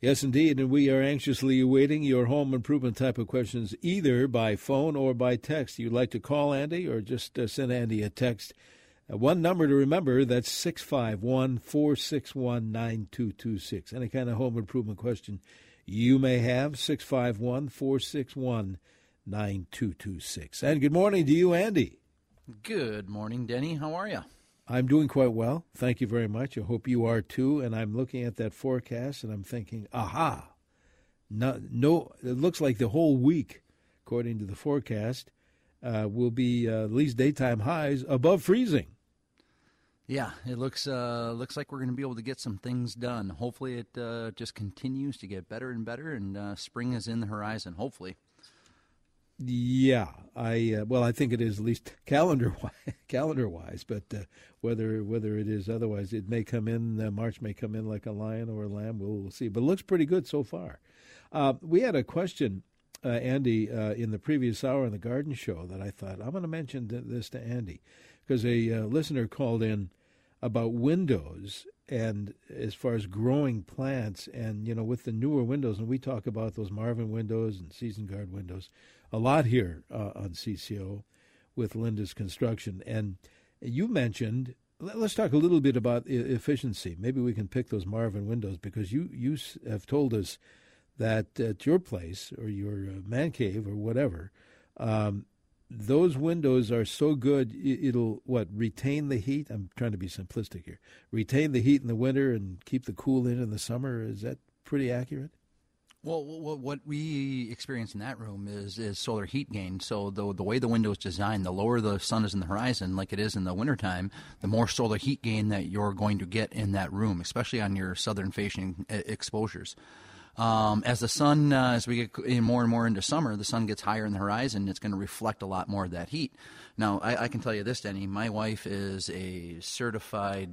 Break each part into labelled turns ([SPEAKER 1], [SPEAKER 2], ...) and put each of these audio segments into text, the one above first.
[SPEAKER 1] Yes, indeed, and we are anxiously awaiting your home improvement type of questions either by phone or by text. You'd like to call Andy or just uh, send Andy a text. Uh, one number to remember that's 651 461 9226. Any kind of home improvement question you may have, 651 461 9226. And good morning to you, Andy.
[SPEAKER 2] Good morning, Denny. How are you?
[SPEAKER 1] I'm doing quite well. Thank you very much. I hope you are too. And I'm looking at that forecast and I'm thinking, aha, no, no it looks like the whole week, according to the forecast, uh, will be uh, at least daytime highs above freezing.
[SPEAKER 2] Yeah, it looks uh, looks like we're going to be able to get some things done. Hopefully, it uh, just continues to get better and better, and uh, spring is in the horizon. Hopefully.
[SPEAKER 1] Yeah, I uh, well, I think it is at least calendar wise, calendar wise, but uh, whether whether it is otherwise, it may come in. Uh, March may come in like a lion or a lamb. We'll, we'll see, but it looks pretty good so far. Uh, we had a question, uh, Andy, uh, in the previous hour in the garden show that I thought I'm going to mention this to Andy because a listener called in about windows and as far as growing plants and you know with the newer windows and we talk about those Marvin windows and season guard windows a lot here uh, on CCO with Lindus construction. And you mentioned, let's talk a little bit about efficiency. Maybe we can pick those Marvin windows because you, you have told us that at your place or your uh, man cave or whatever, um, those windows are so good it'll what retain the heat i'm trying to be simplistic here retain the heat in the winter and keep the cool in in the summer is that pretty accurate
[SPEAKER 2] well, what we experience in that room is is solar heat gain. So the the way the window is designed, the lower the sun is in the horizon, like it is in the wintertime, the more solar heat gain that you're going to get in that room, especially on your southern facing exposures. Um, as the sun, uh, as we get more and more into summer, the sun gets higher in the horizon. It's going to reflect a lot more of that heat. Now, I, I can tell you this, Denny. My wife is a certified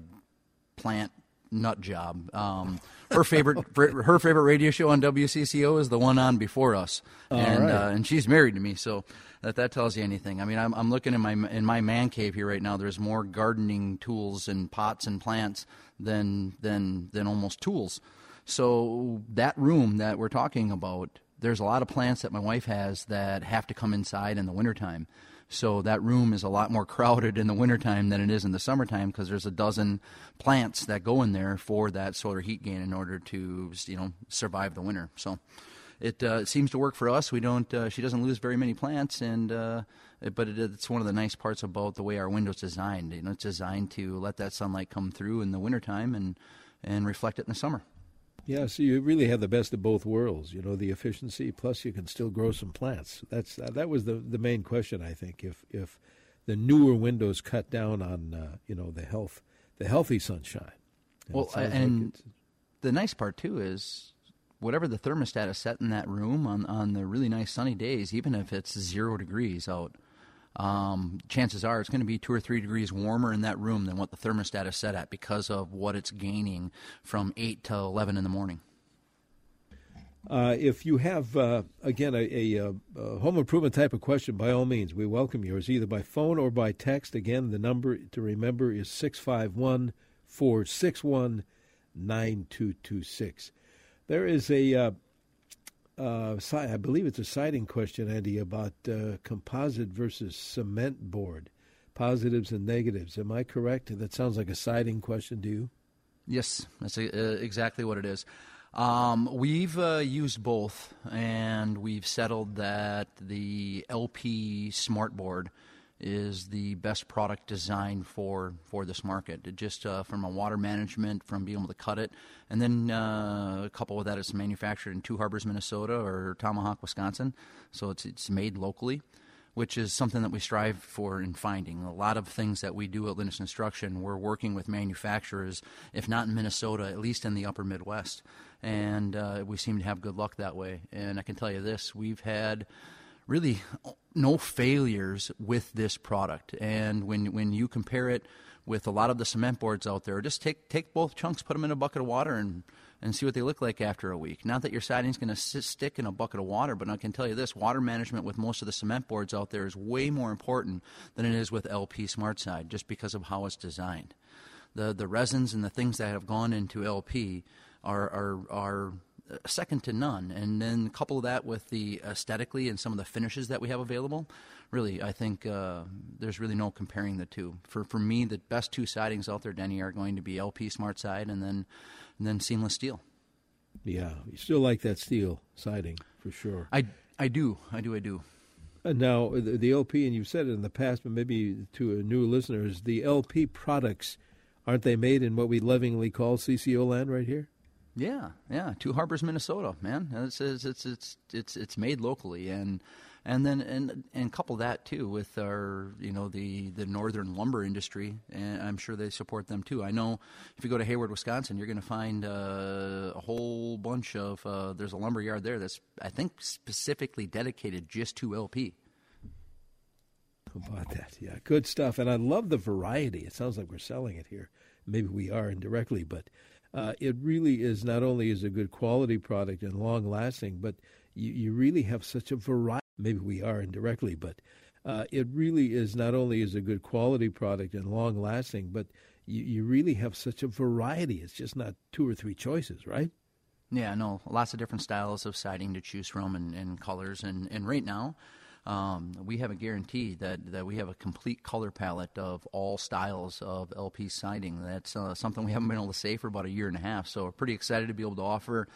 [SPEAKER 2] plant nut job. Um, her favorite her favorite radio show on WCCO is the one on before us,
[SPEAKER 1] All
[SPEAKER 2] and
[SPEAKER 1] right.
[SPEAKER 2] uh, and she's married to me, so that that tells you anything. I mean, I'm I'm looking in my in my man cave here right now. There's more gardening tools and pots and plants than than than almost tools. So that room that we're talking about, there's a lot of plants that my wife has that have to come inside in the wintertime. So that room is a lot more crowded in the wintertime than it is in the summertime because there's a dozen plants that go in there for that solar heat gain in order to you know survive the winter. So it, uh, seems to work for us. We don't. Uh, she doesn't lose very many plants, and uh, but it, it's one of the nice parts about the way our window's designed. You know, it's designed to let that sunlight come through in the wintertime and and reflect it in the summer.
[SPEAKER 1] Yeah, so you really have the best of both worlds. You know, the efficiency plus you can still grow some plants. That's uh, that was the the main question I think. If if the newer windows cut down on uh, you know the health the healthy sunshine.
[SPEAKER 2] And well, and like the nice part too is whatever the thermostat is set in that room on on the really nice sunny days, even if it's zero degrees out um, chances are it's going to be two or three degrees warmer in that room than what the thermostat is set at because of what it's gaining from 8 to 11 in the morning.
[SPEAKER 1] Uh, if you have, uh, again, a, a, a, home improvement type of question, by all means, we welcome yours either by phone or by text. Again, the number to remember is 651 461 9226. There is a uh, uh, I believe it's a siding question, Andy, about uh, composite versus cement board, positives and negatives. Am I correct? That sounds like a siding question to you.
[SPEAKER 2] Yes, that's a, uh, exactly what it is. Um, we've uh, used both, and we've settled that the LP Smartboard is the best product designed for for this market. Just uh, from a water management, from being able to cut it, and then uh, a couple of that is manufactured in Two Harbors, Minnesota, or Tomahawk, Wisconsin. So it's it's made locally, which is something that we strive for in finding. A lot of things that we do at Lindus Construction, we're working with manufacturers, if not in Minnesota, at least in the Upper Midwest, and uh, we seem to have good luck that way. And I can tell you this: we've had really no failures with this product. And when when you compare it with a lot of the cement boards out there, just take take both chunks, put them in a bucket of water, and and see what they look like after a week. Not that your siding's going to stick in a bucket of water, but I can tell you this: water management with most of the cement boards out there is way more important than it is with LP Smart Side, just because of how it's designed. The the resins and the things that have gone into LP are are are second to none. And then couple that with the aesthetically and some of the finishes that we have available. Really, I think uh, there's really no comparing the two. For for me, the best two sidings out there, Denny, are going to be LP Smart Side and then and then seamless steel.
[SPEAKER 1] Yeah, you still like that steel siding for sure.
[SPEAKER 2] I I do, I do, I do.
[SPEAKER 1] And now the, the LP, and you've said it in the past, but maybe to new listeners, the LP products aren't they made in what we lovingly call CCO land right here?
[SPEAKER 2] Yeah, yeah. Two Harbors, Minnesota, man. It's it's it's it's it's, made locally, and and then and and couple that too with our you know the the northern lumber industry, and I'm sure they support them too. I know if you go to Hayward, Wisconsin, you're going to find uh, a whole bunch of uh, there's a lumber yard there that's I think specifically dedicated just to LP.
[SPEAKER 1] About that? Yeah, good stuff. And I love the variety. It sounds like we're selling it here. Maybe we are indirectly, but uh, it really is not only is a good quality product and long lasting, but you, you really have such a variety. Maybe we are indirectly, but uh, it really is not only is a good quality product and long lasting, but you, you really have such a variety. It's just not two or three choices, right?
[SPEAKER 2] Yeah, no, lots of different styles of siding to choose from and, and colors. And, and right now, um, we have a guarantee that, that we have a complete color palette of all styles of LP siding. That's uh, something we haven't been able to say for about a year and a half. So we're pretty excited to be able to offer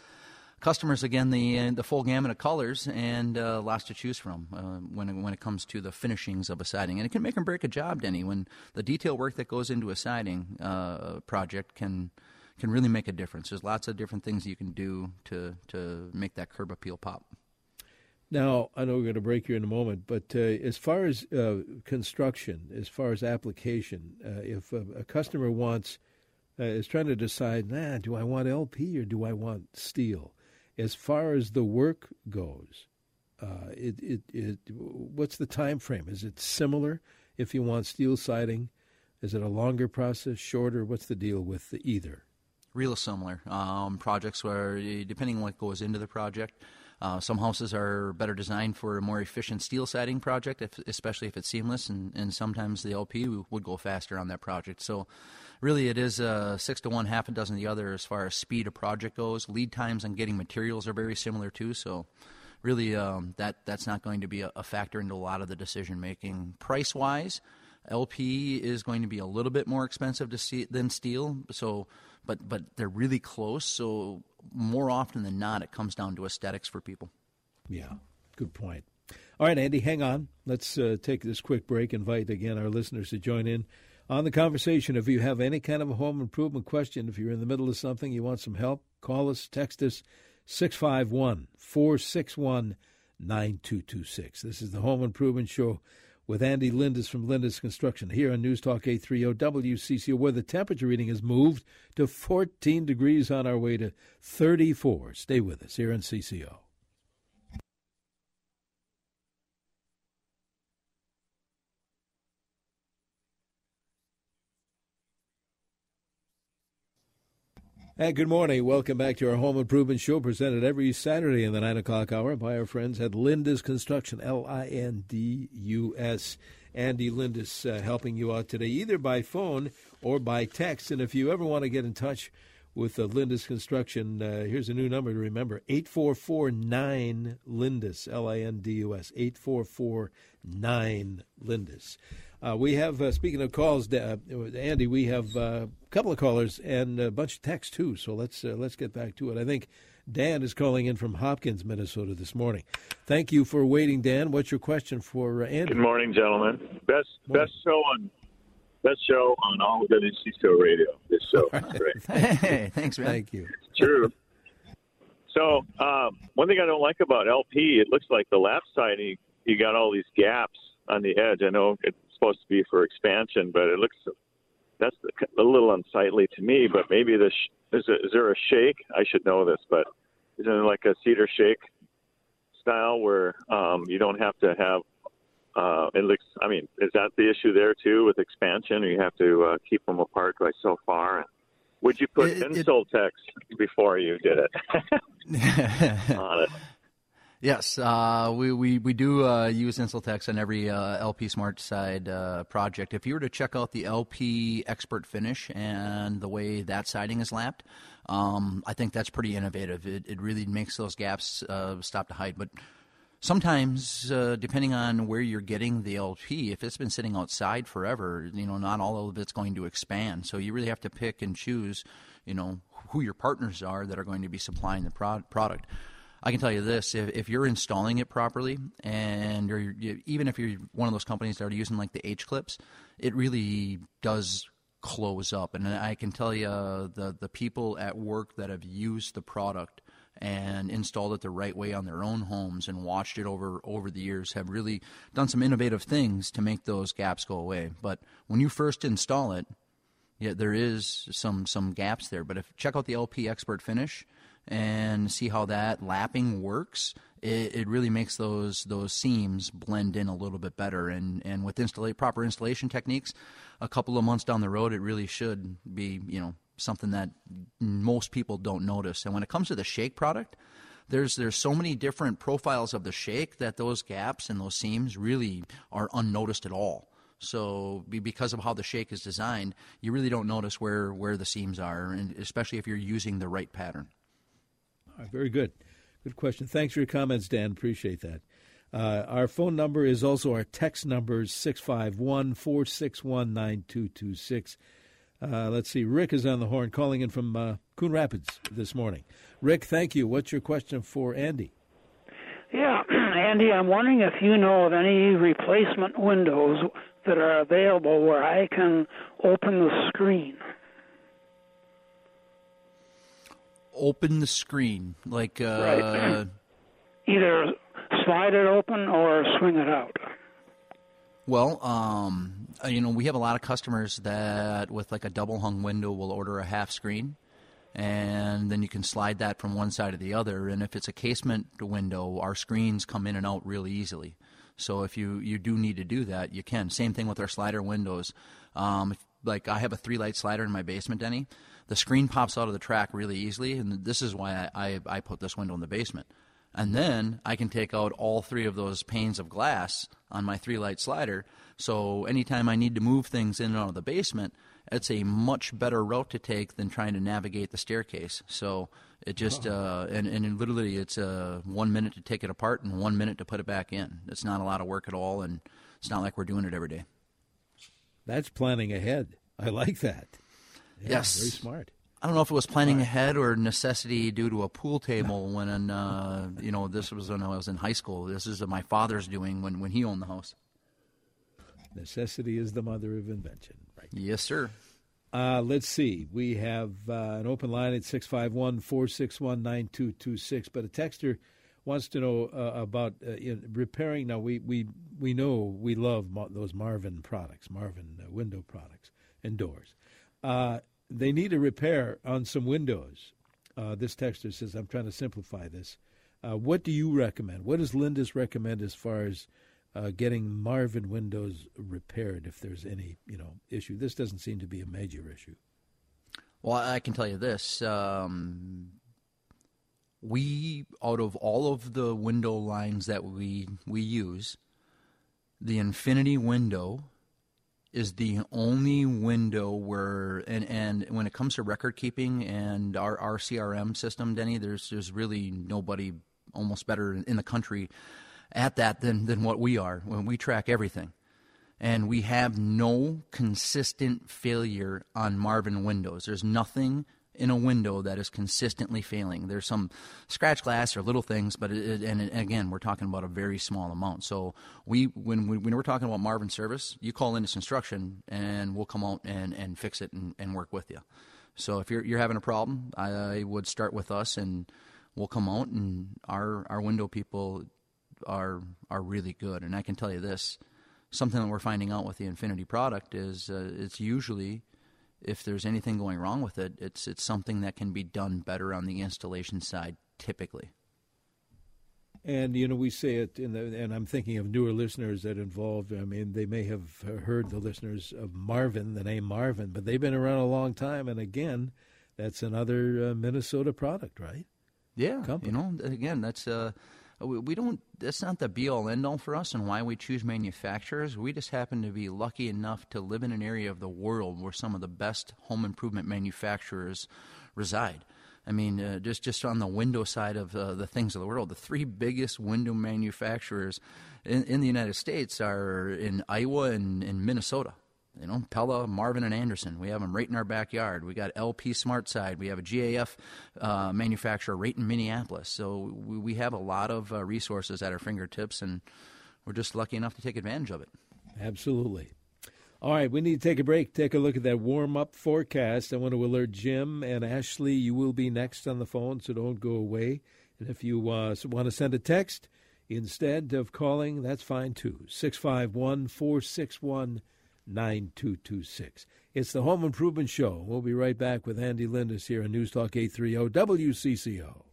[SPEAKER 2] customers again the uh, the full gamut of colors and uh, lots to choose from uh, when when it comes to the finishings of a siding. And it can make or break a job, Denny. When the detail work that goes into a siding uh, project can can really make a difference. There's lots of different things you can do to to make that curb appeal pop.
[SPEAKER 1] Now, I know we're going to break here in a moment, but uh, as far as uh, construction, as far as application, uh, if a, a, customer wants, uh, is trying to decide, nah, do I want LP or do I want steel? As far as the work goes, uh, it, it, it, what's the time frame? Is it similar if you want steel siding? Is it a longer process, shorter? What's the deal with the either?
[SPEAKER 2] Real similar. Um, projects where, depending on what goes into the project, uh, some houses are better designed for a more efficient steel siding project, if, especially if it's seamless, and, and sometimes the LP would go faster on that project. So, really, it is a six to one, half a dozen the other as far as speed of project goes. Lead times on getting materials are very similar too. So, really, um, that that's not going to be a, a factor into a lot of the decision making. Price wise, LP is going to be a little bit more expensive to see than steel. So, but but they're really close. So more often than not, it comes down to aesthetics for people.
[SPEAKER 1] Yeah, good point. All right, Andy, hang on. Let's uh, take this quick break. Invite again our listeners to join in on the conversation. If you have any kind of a home improvement question, if you're in the middle of something, you want some help, call us, text us 651 461 9226. This is the Home Improvement Show with Andy Lindus from Lindus Construction here on News Talk 830 WCCO, where the temperature reading has moved to 14 degrees on our way to 34. Stay with us here on CCO. Good morning. Welcome back to our Home Improvement Show, presented every Saturday in the 9 o'clock hour by our friends at Lindus Construction, L I N D U S. Andy Lindus uh, helping you out today, either by phone or by text. And if you ever want to get in touch with uh, Lindus Construction, uh, here's a new number to remember 8449 Lindus, L I N D U S, 8449 Lindus. Uh, we have, uh, speaking of calls, uh, Andy, we have uh, a couple of callers and a bunch of texts too. So let's uh, let's get back to it. I think Dan is calling in from Hopkins, Minnesota, this morning. Thank you for waiting, Dan. What's your question for uh, Andy?
[SPEAKER 3] Good morning, gentlemen. Best morning. best show on best show on all of NCCO radio. This show,
[SPEAKER 2] right. hey, thanks, man.
[SPEAKER 1] Thank you.
[SPEAKER 3] It's true. So um, one thing I don't like about LP, it looks like the left side you, you got all these gaps on the edge. I know it supposed to be for expansion, but it looks that's a little unsightly to me. But maybe this is, a, is there a shake? I should know this, but isn't it like a cedar shake style where um, you don't have to have uh, it looks. I mean, is that the issue there too with expansion? You have to uh, keep them apart by so far. Would you put it, Insultex before you did it on it?
[SPEAKER 2] Yes, uh, we, we, we do uh, use Insultex on every uh, LP Smart Side uh, project. If you were to check out the LP Expert Finish and the way that siding is lapped, Um, I think that's pretty innovative. It, it really makes those gaps uh, stop to hide. But sometimes, uh, depending on where you're getting the LP, if it's been sitting outside forever, you know, not all of it's going to expand. So you really have to pick and choose, you know, who your partners are that are going to be supplying the pro- product. I can tell you this: if, if you're installing it properly, and you're, you, even if you're one of those companies that are using like the H clips, it really does close up. And I can tell you, uh, the the people at work that have used the product and installed it the right way on their own homes and watched it over over the years have really done some innovative things to make those gaps go away. But when you first install it, yeah, there is some some gaps there. But if check out the LP Expert Finish and see how that lapping works, it, it really makes those those seams blend in a little bit better. And and with installa- proper installation techniques, a couple of months down the road, it really should be you know something that most people don't notice. And when it comes to the shake product, there's there's so many different profiles of the shake that those gaps and those seams really are unnoticed at all. So because of how the shake is designed, you really don't notice where, where the seams are, and especially if you're using the right pattern.
[SPEAKER 1] All right, very good. Good question. Thanks for your comments, Dan. Appreciate that. Uh, our phone number is also our text number, 651 461 9226. Uh, let's see. Rick is on the horn calling in from uh, Coon Rapids this morning. Rick, thank you. What's your question for Andy?
[SPEAKER 4] Yeah, Andy, I'm wondering if you know of any replacement windows that are available where I can open the screen.
[SPEAKER 2] Open the screen, like uh,
[SPEAKER 4] right. either slide it open or swing it out.
[SPEAKER 2] Well, um, uh, you know, we have a lot of customers that, with like a double hung window, will order a half screen, and then you can slide that from one side to the other. And if it's a casement window, our screens come in and out really easily. So if you, you do need to do that, you can. Same thing with our slider windows. Um, like I have a three light slider in my basement, Denny. The screen pops out of the track really easily, and this is why I, I, I put this window in the basement. And then I can take out all three of those panes of glass on my three light slider. So anytime I need to move things in and out of the basement, it's a much better route to take than trying to navigate the staircase. So it just uh, and and literally it's uh, one minute to take it apart and one minute to put it back in. It's not a lot of work at all, and it's not like we're doing it every day.
[SPEAKER 1] That's planning ahead. I like that. Yeah,
[SPEAKER 2] yes,
[SPEAKER 1] very smart.
[SPEAKER 2] I don't know if it was planning ahead or necessity due to a pool table when, uh, you know, this was when I was in high school. This is my father's doing when, when he owned the house.
[SPEAKER 1] Necessity is the mother of invention, right?
[SPEAKER 2] Yes, sir.
[SPEAKER 1] Uh, let's see. We have uh, an open line at 651 461 9226. But a texter wants to know uh, about uh, repairing. Now, we, we, we know we love those Marvin products, Marvin uh, window products and doors. Uh, they need a repair on some windows. this texter says, I'm trying to simplify this. what do you recommend? What does Lindus recommend as far as uh, getting Marvin windows repaired if there's any you know issue. This doesn't seem to be a major issue.
[SPEAKER 2] Well, I can tell you this: um, we out of all of the window lines that we we use, the Infinity window is the only window where and and when it comes to record keeping and our our CRM system, Denny, there's there's really nobody almost better in the country at that than, than what we are when we track everything. And we have no consistent failure on Marvin windows. There's nothing in a window that is consistently failing. There's some scratch glass or little things, but it, and again, we're talking about a very small amount. So we, when, we, when we're talking about Marvin service, you call Lindus Construction and we'll come out and, and fix it and, and work with you. So if you're, you're having a problem, I would start with us and we'll come out and our, our window people are are really good. And I can tell you this: something that we're finding out with the Infinity product is uh, it's usually if there's anything going wrong with it, it's it's something that can be done better on the installation side typically.
[SPEAKER 1] And you know, we say it, in the, and I'm thinking of newer listeners that involved. I mean, they may have heard the listeners of Marvin, the name Marvin, but they've been around a long time. And again, that's another uh, Minnesota product, right?
[SPEAKER 2] Yeah, Company. you know, again, that's uh, we, we don't. That's not the be all end all for us, and why we choose manufacturers. We just happen to be lucky enough to live in an area of the world where some of the best home improvement manufacturers reside. I mean, uh, just just on the window side of uh, the things of the world, the three biggest window manufacturers in, in the United States are in Iowa and in Minnesota. You know, Pella, Marvin, and Andersen. We have them right in our backyard. We got LP SmartSide. We have a GAF uh, manufacturer right in Minneapolis. So we, we have a lot of uh, resources at our fingertips, and we're just lucky enough to take advantage of it.
[SPEAKER 1] Absolutely. All right, we need to take a break. Take a look at that warm up forecast. I want to alert Jim and Ashley. You will be next on the phone, so don't go away. And if you uh, want to send a text instead of calling, that's fine too. 651 461 9226. It's the Home Improvement Show. We'll be right back with Andy Lindus here on News Talk 830 WCCO.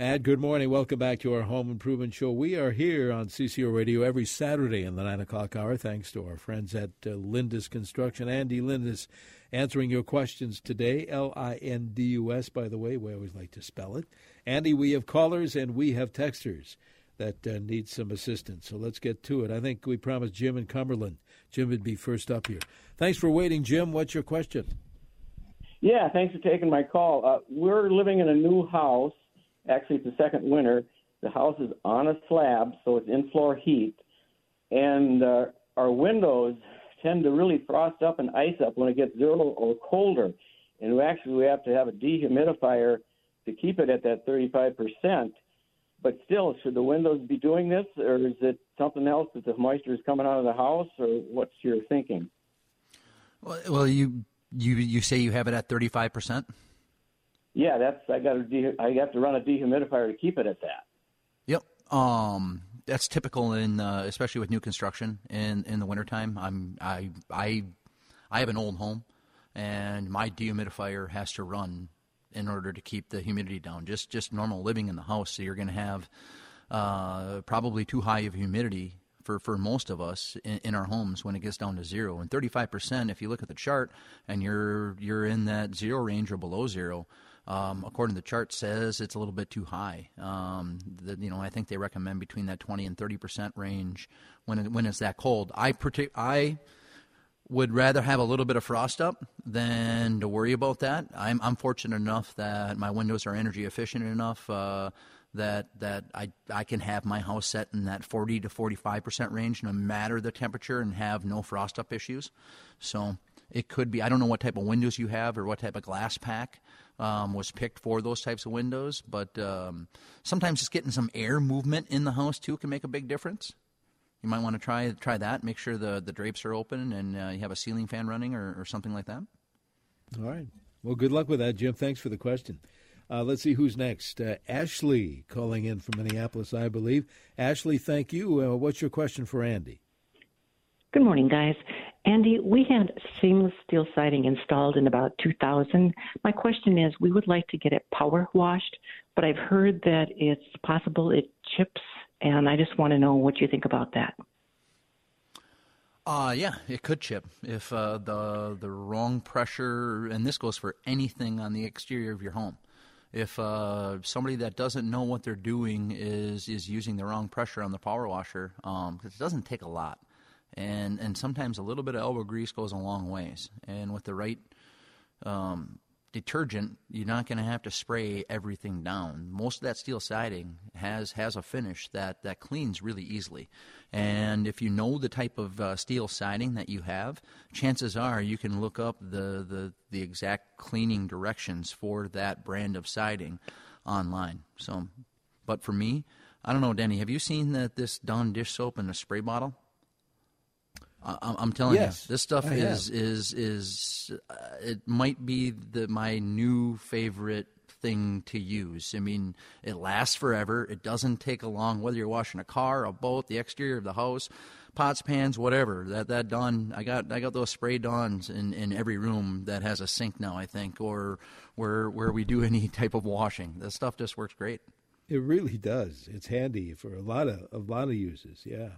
[SPEAKER 1] And good morning. Welcome back to our Home Improvement Show. We are here on CCO Radio every Saturday in the 9 o'clock hour, thanks to our friends at uh, Lindus Construction. Andy Lindus answering your questions today. L I N D U S, by the way. We always like to spell it. Andy, we have callers and we have texters that uh, need some assistance. So let's get to it. I think we promised Jim and Cumberland. Jim would be first up here. Thanks for waiting, Jim. What's your question?
[SPEAKER 5] Yeah, thanks for taking my call. Uh, we're living in a new house Actually, it's the second winter. The house is on a slab, so it's in floor heat, and uh, our windows tend to really frost up and ice up when it gets zero or colder. And we actually we have to have a dehumidifier to keep it at that 35 percent. But still, should the windows be doing this, or is it something else that the moisture is coming out of the house, or what's your thinking?
[SPEAKER 2] Well, you you you say you have it at 35 percent.
[SPEAKER 5] Yeah, that's I got to de- I have to run a dehumidifier to keep it at that.
[SPEAKER 2] Yep. Um, that's typical in uh, especially with new construction in in the wintertime. I'm I I I have an old home, and my dehumidifier has to run in order to keep the humidity down. Just just normal living in the house, so you're going to have uh, probably too high of humidity for, for most of us in, in, our homes when it gets down to zero. And 35%, if you look at the chart and you're you're in that zero range or below zero, um, according to the chart, says it's a little bit too high. Um, the, you know, I think they recommend between that 20 and 30 percent range when it, when it's that cold. I partic- I would rather have a little bit of frost up than to worry about that. I'm, I'm fortunate enough that my windows are energy efficient enough uh, that that I I can have my house set in that 40 to 45 percent range, no matter the temperature, and have no frost up issues. So it could be I don't know what type of windows you have or what type of glass pack um, was picked for those types of windows. But um, sometimes just getting some air movement in the house too can make a big difference. You might want to try try that. Make sure the, the drapes are open and uh, you have a ceiling fan running or, or something like that.
[SPEAKER 1] All right. Well, good luck with that, Jim. Thanks for the question. Uh, let's see who's next. Uh, Ashley calling in from Minneapolis, I believe. Ashley, thank you. Uh, what's your question for Andy?
[SPEAKER 6] Good morning, guys. Andy, we had seamless steel siding installed in about 2000. My question is we would like to get it power washed, but I've heard that it's possible it chips, and I just want to know what you think about that.
[SPEAKER 2] Uh, yeah, it could chip if uh, the the wrong pressure, and this goes for anything on the exterior of your home. If uh, somebody that doesn't know what they're doing is is using the wrong pressure on the power washer, um, it doesn't take a lot and and sometimes a little bit of elbow grease goes a long ways. And with the right um, detergent, you're not going to have to spray everything down. Most of that steel siding has has a finish that that cleans really easily. And if you know the type of uh, steel siding that you have, chances are you can look up the, the the exact cleaning directions for that brand of siding online. So, but for me, I don't know, Denny. Have you seen that this Dawn dish soap in a spray bottle? I'm telling
[SPEAKER 1] yes,
[SPEAKER 2] you, this stuff I is have. is is uh, it might be the my new favorite thing to use. I mean, it lasts forever. It doesn't take a long whether you're washing a car, a boat, the exterior of the house, pots, pans, whatever. That that Dawn, I got I got those spray Dawns in in every room that has a sink now. I think or where where we do any type of washing. This stuff just works great.
[SPEAKER 1] It really does. It's handy for a lot of a lot of uses. Yeah.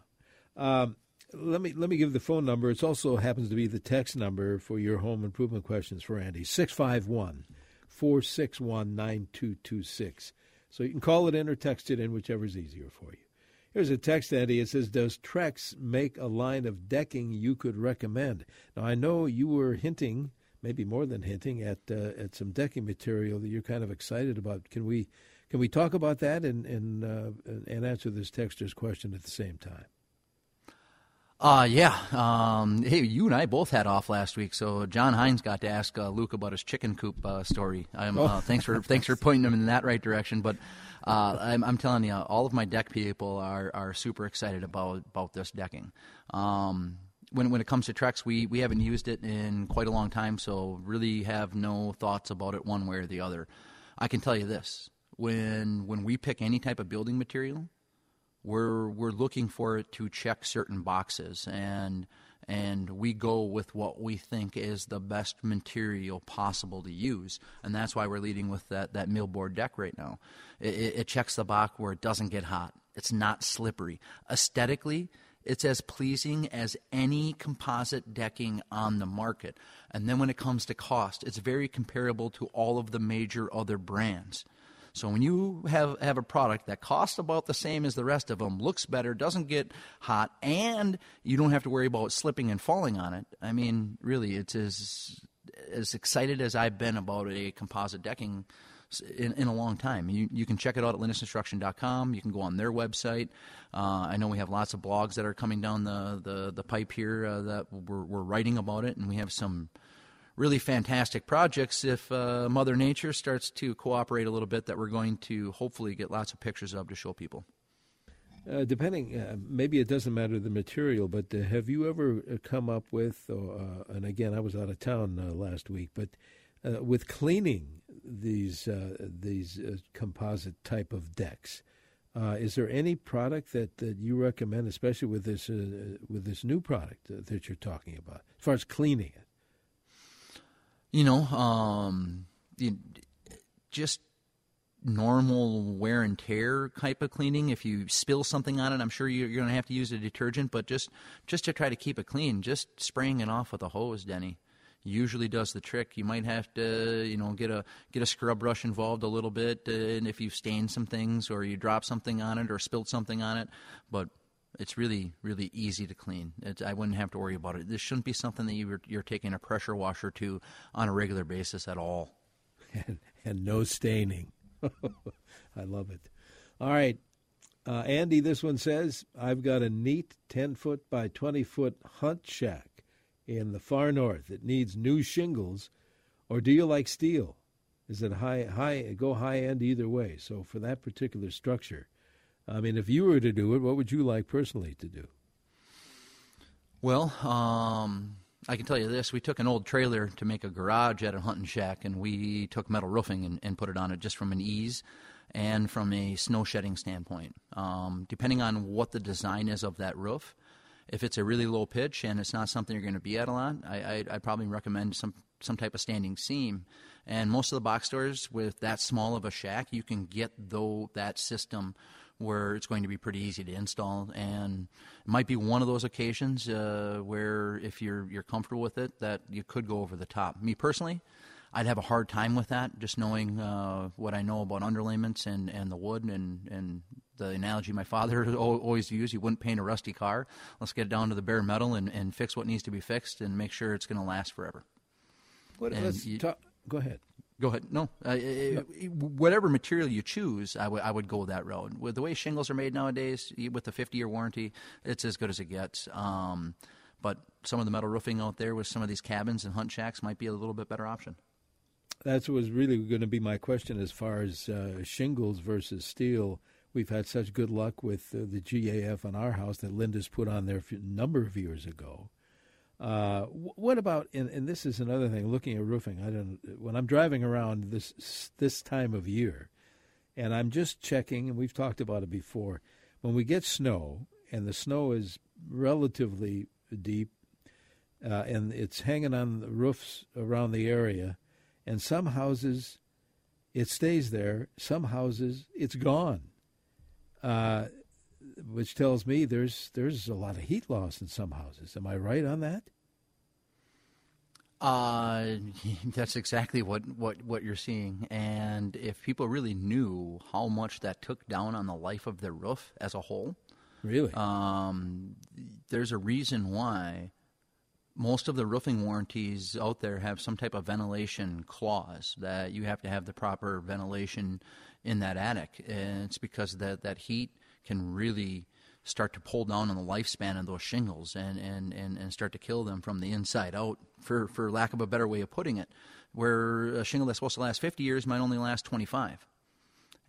[SPEAKER 1] Um, let me let me give the phone number. It also happens to be the text number for your home improvement questions for Andy. 651 461 9226. So you can call it in or text it in, whichever is easier for you. Here's a text, Andy. It says, Does Trex make a line of decking you could recommend? Now, I know you were hinting, maybe more than hinting, at uh, at some decking material that you're kind of excited about. Can we can we talk about that and and, uh, and answer this texter's question at the same time?
[SPEAKER 2] Uh, yeah. Um, hey, you and I both had off last week, so John Hines got to ask uh, Luke about his chicken coop uh, story. Um, oh. thanks for thanks for pointing him in that right direction. But uh, I'm, I'm, telling you, all of my deck people are, are super excited about about this decking. Um, when when it comes to Trex, we we haven't used it in quite a long time, so really have no thoughts about it one way or the other. I can tell you this: when when we pick any type of building material we're we're looking for it to check certain boxes and and we go with what we think is the best material possible to use. And that's why we're leading with that that millboard deck right now. It, it checks the box where it doesn't get hot. It's not slippery. Aesthetically it's as pleasing as any composite decking on the market. And then when it comes to cost it's very comparable to all of the major other brands so when you have, have a product that costs about the same as the rest of them, looks better, doesn't get hot, and you don't have to worry about slipping and falling on it, I mean, really, it's as as excited as I've been about a composite decking in, in a long time. You, you can check it out at lindusconstruction.com. You can go on their website. Uh, I know we have lots of blogs that are coming down the, the, the pipe here uh, that we're, we're writing about it, and we have some really fantastic projects if uh, Mother Nature starts to cooperate a little bit that we're going to hopefully get lots of pictures of to show people.
[SPEAKER 1] Uh, depending, uh, maybe it doesn't matter the material, but uh, have you ever uh, come up with, uh, and again, I was out of town last week, but with cleaning these these composite type of decks, is there any product that, that you recommend, especially with this with this new product that you're talking about, as far as cleaning it?
[SPEAKER 2] You know, um, you, just normal wear and tear type of cleaning. If you spill something on it, I'm sure you're, going to have to use a detergent. But just just to try to keep it clean, just spraying it off with a hose, Denny, usually does the trick. You might have to, you know, get a get a scrub brush involved a little bit, uh, and if you've stained some things or you drop something on it or spilled something on it. But it's really, really easy to clean. I wouldn't have to worry about it. This shouldn't be something that you're, you're taking a pressure washer to on a regular basis at all.
[SPEAKER 1] And, and no staining. I love it. All right. Uh, Andy, this one says I've got a neat 10 foot by 20 foot hunt shack in the far north. It needs new shingles, or do you like steel? Is it high, high, go high end either way? So for that particular structure, I mean, if you were to do it, what would you like personally to do?
[SPEAKER 2] Well, um, I can tell you this: we took an old trailer to make a garage at a hunting shack, and we took metal roofing and, and put it on it just from an ease and from a snow shedding standpoint. Um, depending on what the design is of that roof, if it's a really low pitch and it's not something you're going to be at a lot, I, would probably recommend some some type of standing seam. And most of the box stores with that small of a shack, you can get though that system where it's going to be pretty easy to install, and it might be one of those occasions uh, where if you're you're comfortable with it, that you could go over the top. Me personally, I'd have a hard time with that, just knowing uh, what I know about underlayments and, and the wood and, and the analogy my father always used. You wouldn't paint a rusty car. Let's get down to the bare metal and, and fix what needs to be fixed and make sure it's going to last forever.
[SPEAKER 1] What, let's you, talk, go ahead.
[SPEAKER 2] Go ahead. No, uh, no. whatever material you choose, I, w- I would go that road. With the way shingles are made nowadays, with the 50 year warranty, it's as good as it gets. Um, but some of the metal roofing out there with some of these cabins and hunt shacks might be a little bit better option.
[SPEAKER 1] That was really going to be my question as far as uh, shingles versus steel. We've had such good luck with uh, the GAF on our house that Lindus put on there a number of years ago. Uh, what about and, and this is another thing looking at roofing i don't when i'm driving around this this time of year and i'm just checking and we've talked about it before when we get snow and the snow is relatively deep uh, and it's hanging on the roofs around the area and some houses it stays there. Some houses, it's gone. Uh, which tells me there's there's a lot of heat loss in some houses. Am I right on that?
[SPEAKER 2] Uh, that's exactly what, what, what you're seeing. And if people really knew how much that took down on the life of their roof as a whole,
[SPEAKER 1] really,
[SPEAKER 2] um, there's a reason why most of the roofing warranties out there have some type of ventilation clause that you have to have the proper ventilation in that attic. And it's because that, that heat can really start to pull down on the lifespan of those shingles and, and, and, and start to kill them from the inside out, for, for lack of a better way of putting it. Where a shingle that's supposed to last 50 years might only last 25.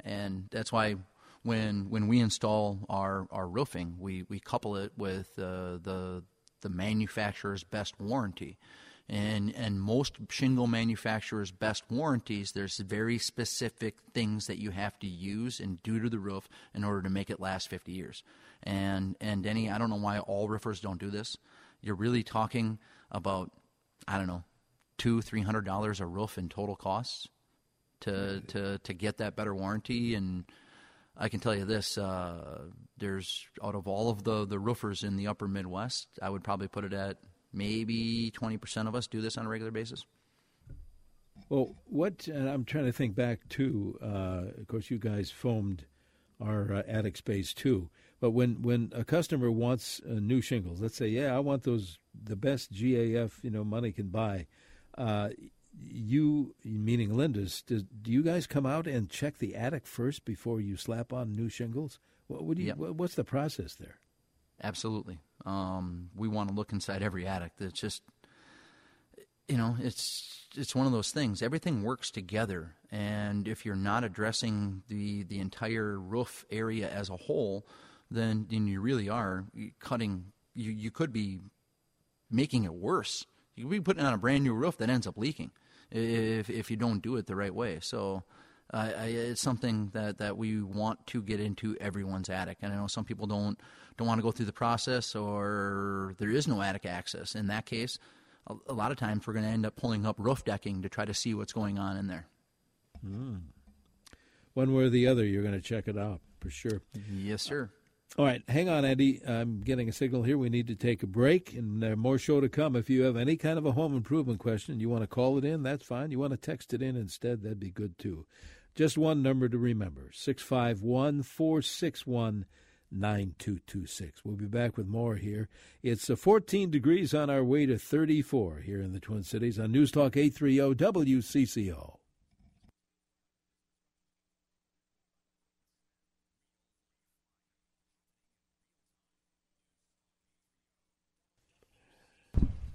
[SPEAKER 2] And that's why when, when we install our, our roofing, we, we couple it with uh, the, the manufacturer's best warranty. And, and most shingle manufacturers' best warranties, there's very specific things that you have to use and do to the roof in order to make it last 50 years. And, and Denny, I don't know why all roofers don't do this. You're really talking about, I don't know, two, three hundred dollars a roof in total costs to, to, to get that better warranty. And I can tell you this: uh, there's out of all of the the roofers in the Upper Midwest, I would probably put it at maybe 20% of us do this on a regular basis.
[SPEAKER 1] Well, what I'm trying to think back to, uh, of course, you guys foamed our uh, attic space too. But when, when a customer wants uh, new shingles, let's say, yeah, I want those the best GAF you know money can buy. Uh, you, meaning Lindus, does, do you guys come out and check the attic first before you slap on new shingles? What, what do you,
[SPEAKER 2] Yep.
[SPEAKER 1] what, what's the process there?
[SPEAKER 2] Absolutely. Um, we want to look inside every attic. It's just, you know, it's it's one of those things. Everything works together, and if you're not addressing the the entire roof area as a whole, then then you really are cutting. You you could be making it worse. You could be putting on a brand new roof that ends up leaking if if you don't do it the right way. So. Uh, I, it's something that, that we want to get into everyone's attic, and I know some people don't don't want to go through the process, or there is no attic access. In that case, a, a lot of times we're going to end up pulling up roof decking to try to see what's going on in there.
[SPEAKER 1] One way or the other, you're going to check it out for sure.
[SPEAKER 2] Yes, sir.
[SPEAKER 1] All right, hang on, Andy. I'm getting a signal here. We need to take a break, and more show to come. If you have any kind of a home improvement question, you want to call it in, that's fine. You want to text it in instead, that'd be good too. Just one number to remember 651 461 9226. We'll be back with more here. It's uh, 14 degrees on our way to 34 here in the Twin Cities on News Talk 830 WCCO.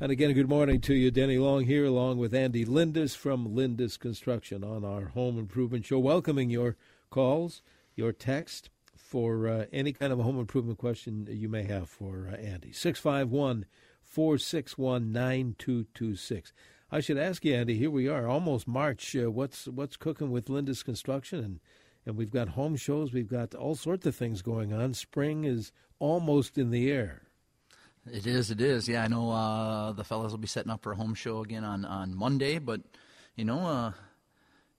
[SPEAKER 1] And again, good morning to you. Denny Long here, along with Andy Lindus from Lindus Construction on our Home Improvement Show, welcoming your calls, your text for uh, any kind of a home improvement question you may have for uh, Andy. 651 461 9226. I should ask you, Andy, here we are, almost March. Uh, what's what's cooking with Lindus Construction? And, and we've got home shows, we've got all sorts of things going on. Spring is almost in the air.
[SPEAKER 2] It is. It is. Yeah, I know uh, the fellas will be setting up for a home show again on, on Monday, but you know, uh,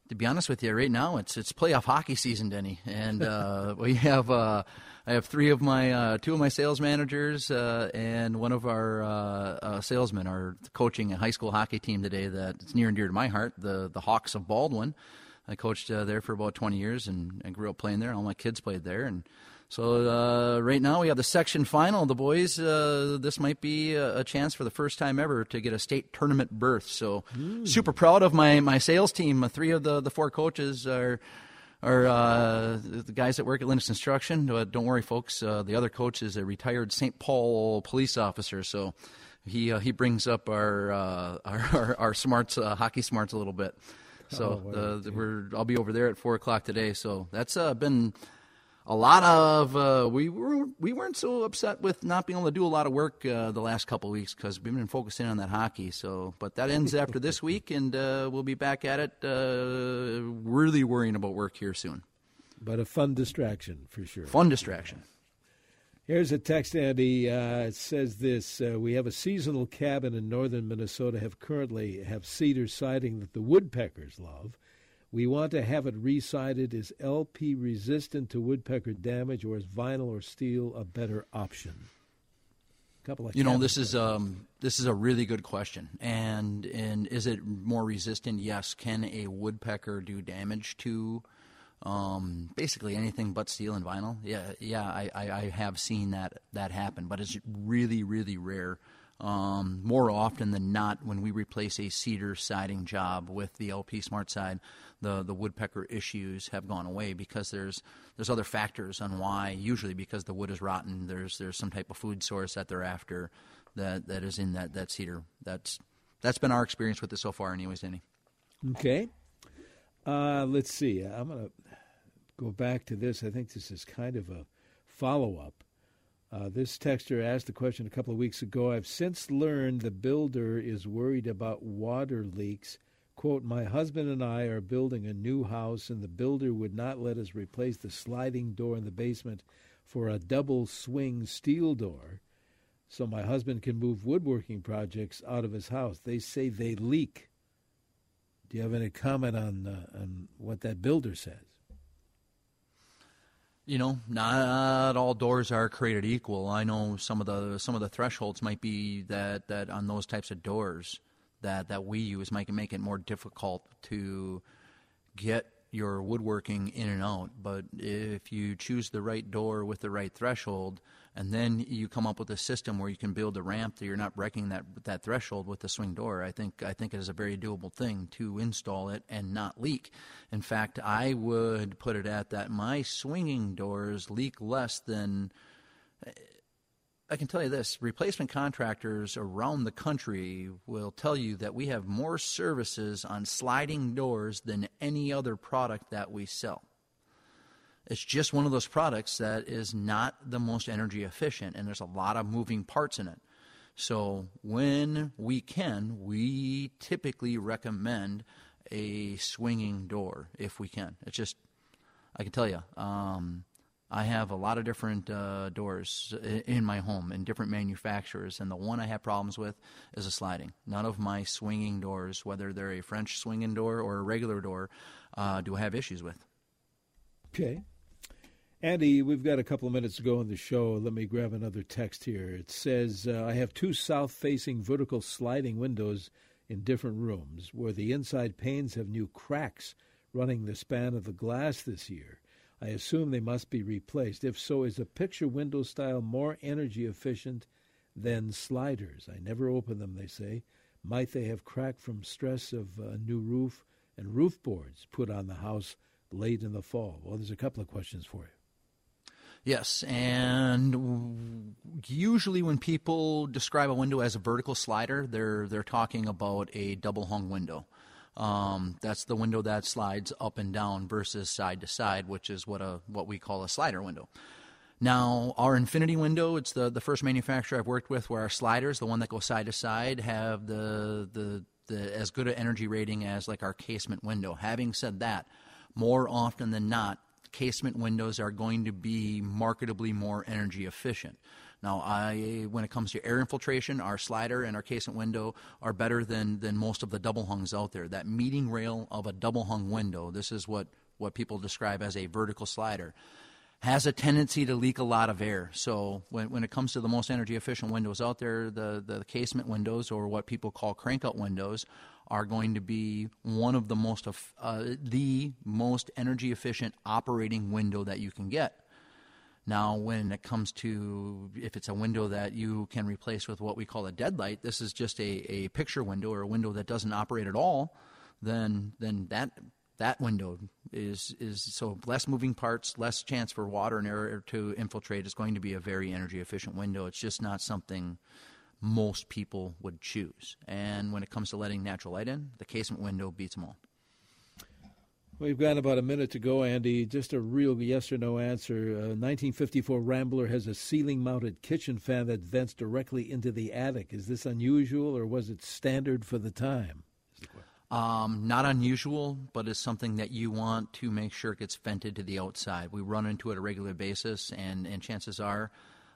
[SPEAKER 2] to be honest with you, right now it's it's playoff hockey season, Denny, and uh, we have uh, I have three of my uh, two of my sales managers uh, and one of our salesmen are coaching a high school hockey team today that's near and dear to my heart, the the Hawks of Baldwin. I coached there for about 20 years and, and grew up playing there. All my kids played there, and so uh, right now we have the section final. The boys, uh, this might be a, a chance for the first time ever to get a state tournament berth. So super proud of my, my sales team. Uh, Three of the, the four coaches are are uh, the guys that work at Lindus Construction. Uh, don't worry, folks. Uh, the other coach is a retired St. Paul police officer. So he uh, he brings up our uh, our, our, our smarts uh, hockey smarts a little bit. So
[SPEAKER 1] Oh,
[SPEAKER 2] uh, we're I'll be over there at four o'clock today. So that's uh, been a lot of uh, we were we weren't so upset with not being able to do a lot of work uh, the last couple of weeks because we've been focusing on that hockey. So, but that ends after this week, and uh, we'll be back at it. Uh, really worrying about work here soon.
[SPEAKER 1] But a fun distraction for sure.
[SPEAKER 2] Fun distraction.
[SPEAKER 1] Here's a text, Andy. Uh, it says this: uh, We have a seasonal cabin in northern Minnesota. Have currently have cedar siding that the woodpeckers love. We want to have it resided. Is LP resistant to woodpecker damage, or is vinyl or steel a better option?
[SPEAKER 2] couple of you know this is um, this is a really good question. And and is it more resistant? Yes. Can a woodpecker do damage to um, basically anything but steel and vinyl? Yeah yeah I, I, I, have seen that that happen. But it's really really rare. Um, more often than not when we replace a cedar siding job with the LP Smart side the the woodpecker issues have gone away because there's there's other factors on why. Usually because the wood is rotten. There's there's some type of food source that they're after that that is in that that cedar. That's that's been our experience with it so far, anyways, Danny.
[SPEAKER 1] Okay. Uh, let's see. I'm gonna go back to this. I think this is kind of a follow up. Uh, this texter asked the question a couple of weeks ago. I've since learned the builder is worried about water leaks quote, My husband and I are building a new house, and the builder would not let us replace the sliding door in the basement for a double swing steel door so my husband can move woodworking projects out of his house. They say they leak. Do you have any comment on uh, on what that builder says?
[SPEAKER 2] You know, not all doors are created equal. I know some of the some of the thresholds might be that that on those types of doors that, that we use might make it more difficult to get your woodworking in and out. But if you choose the right door with the right threshold, and then you come up with a system where you can build a ramp that you're not breaking that that threshold with the swing door, I think I think it is a very doable thing to install it and not leak. In fact, I would put it at that my swinging doors leak less than I can tell you this replacement contractors around the country will tell you that we have more services on sliding doors than any other product that we sell. It's just one of those products that is not the most energy efficient, and there's a lot of moving parts in it. So, when we can, we typically recommend a swinging door if we can. It's just, I can tell you, um, I have a lot of different uh, doors in my home and different manufacturers, and the one I have problems with is a sliding. None of my swinging doors, whether they're a French swinging door or a regular door, uh, do I have issues with.
[SPEAKER 1] Okay. Andy, we've got a couple of minutes to go in the show. Let me grab another text here. It says, uh, I have two south facing vertical sliding windows in different rooms where the inside panes have new cracks running the span of the glass this year. I assume they must be replaced. If so, is a picture window style more energy efficient than sliders? I never open them, they say. Might they have cracked from stress of a new roof and roof boards put on the house late in the fall? Well, there's a couple of questions for you.
[SPEAKER 2] Yes, and usually when people describe a window as a vertical slider, they're they're talking about a double hung window. Um, that's the window that slides up and down versus side to side, which is what a what we call a slider window. Now, our Infinity window, it's the, the first manufacturer I've worked with where our sliders, the one that goes side to side, have the, the, the as good an energy rating as like our casement window. Having said that, more often than not, casement windows are going to be marketably more energy efficient. Now, I, when it comes to air infiltration, our slider and our casement window are better than, than most of the double hungs out there. That meeting rail of a double hung window, this is what, what people describe as a vertical slider, has a tendency to leak a lot of air. So when, when it comes to the most energy efficient windows out there, the, the casement windows or what people call crank out windows are going to be one of the most uh, the most energy efficient operating window that you can get. Now, when it comes to if it's a window that you can replace with what we call a deadlight, this is just a, a picture window or a window that doesn't operate at all, then then that that window is is so less moving parts, less chance for water and air to infiltrate is going to be a very energy efficient window. It's just not something most people would choose. And when it comes to letting natural light in, the casement window beats them all.
[SPEAKER 1] We've got about a minute to go, Andy. Just a real yes or no answer. Uh, 1954 Rambler has a ceiling mounted kitchen fan that vents directly into the attic. Is this unusual or was it standard for the time?
[SPEAKER 2] Um, not unusual, but it's something that you want to make sure it gets vented to the outside. We run into it a regular basis, and, and chances are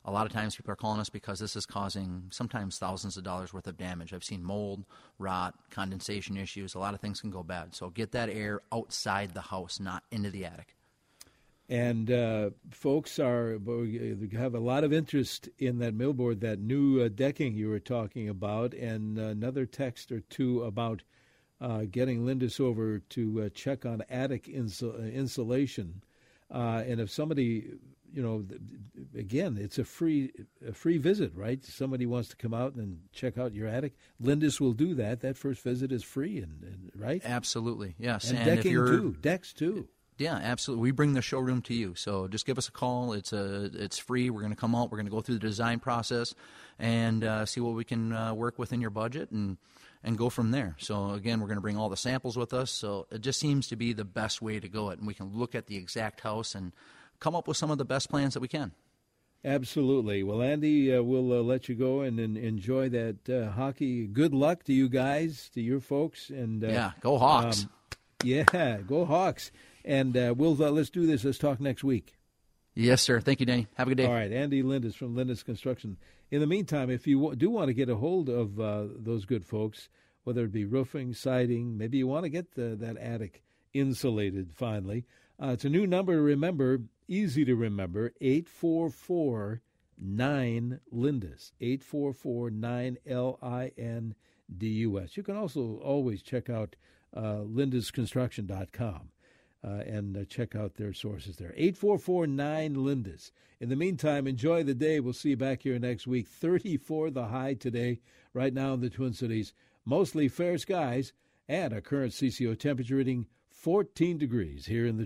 [SPEAKER 2] a lot of times people are calling us because this is causing sometimes thousands of dollars worth of damage. I've seen mold, rot, condensation issues. A lot of things can go bad. So get that air outside the house, not into the attic.
[SPEAKER 1] And uh, folks are have a lot of interest in that millboard, that new uh, decking you were talking about, and another text or two about uh, getting Lindus over to uh, check on attic insul- insulation. Uh, and if somebody, you know, again, it's a free a free visit, right? Somebody wants to come out and check out your attic. Lindus will do that. That first visit is free, and, and right?
[SPEAKER 2] Absolutely, yes.
[SPEAKER 1] And,
[SPEAKER 2] and
[SPEAKER 1] decking too, decks too.
[SPEAKER 2] Yeah, absolutely. We bring the showroom to you. So just give us a call. It's a it's free. We're going to come out. We're going to go through the design process and uh, see what we can uh, work within your budget and and go from there. So again, we're going to bring all the samples with us. So it just seems to be the best way to go it, and we can look at the exact house and come up with some of the best plans that we can.
[SPEAKER 1] Absolutely. Well, Andy, uh, we'll uh, let you go and, and enjoy that uh, hockey. Good luck to you guys, to your folks, and uh,
[SPEAKER 2] yeah, go Hawks.
[SPEAKER 1] Um, yeah, go Hawks. And uh, we'll uh, let's do this. Let's talk next week.
[SPEAKER 2] Yes, sir. Thank you, Danny. Have a good day.
[SPEAKER 1] All right, Andy Lindus from Lindus Construction. In the meantime, if you do want to get a hold of uh, those good folks, whether it be roofing, siding, maybe you want to get the, that attic insulated finally, uh, it's a new number to remember, easy to remember 844 9 Lindus. 844 9 L I N D U S. You can also always check out uh, lindusconstruction.com uh, and uh, check out their sources there. 8449 Lindus. In the meantime, enjoy the day. We'll see you back here next week. 34 the high today, right now in the Twin Cities. Mostly fair skies and a current CCO temperature reading 14 degrees here in the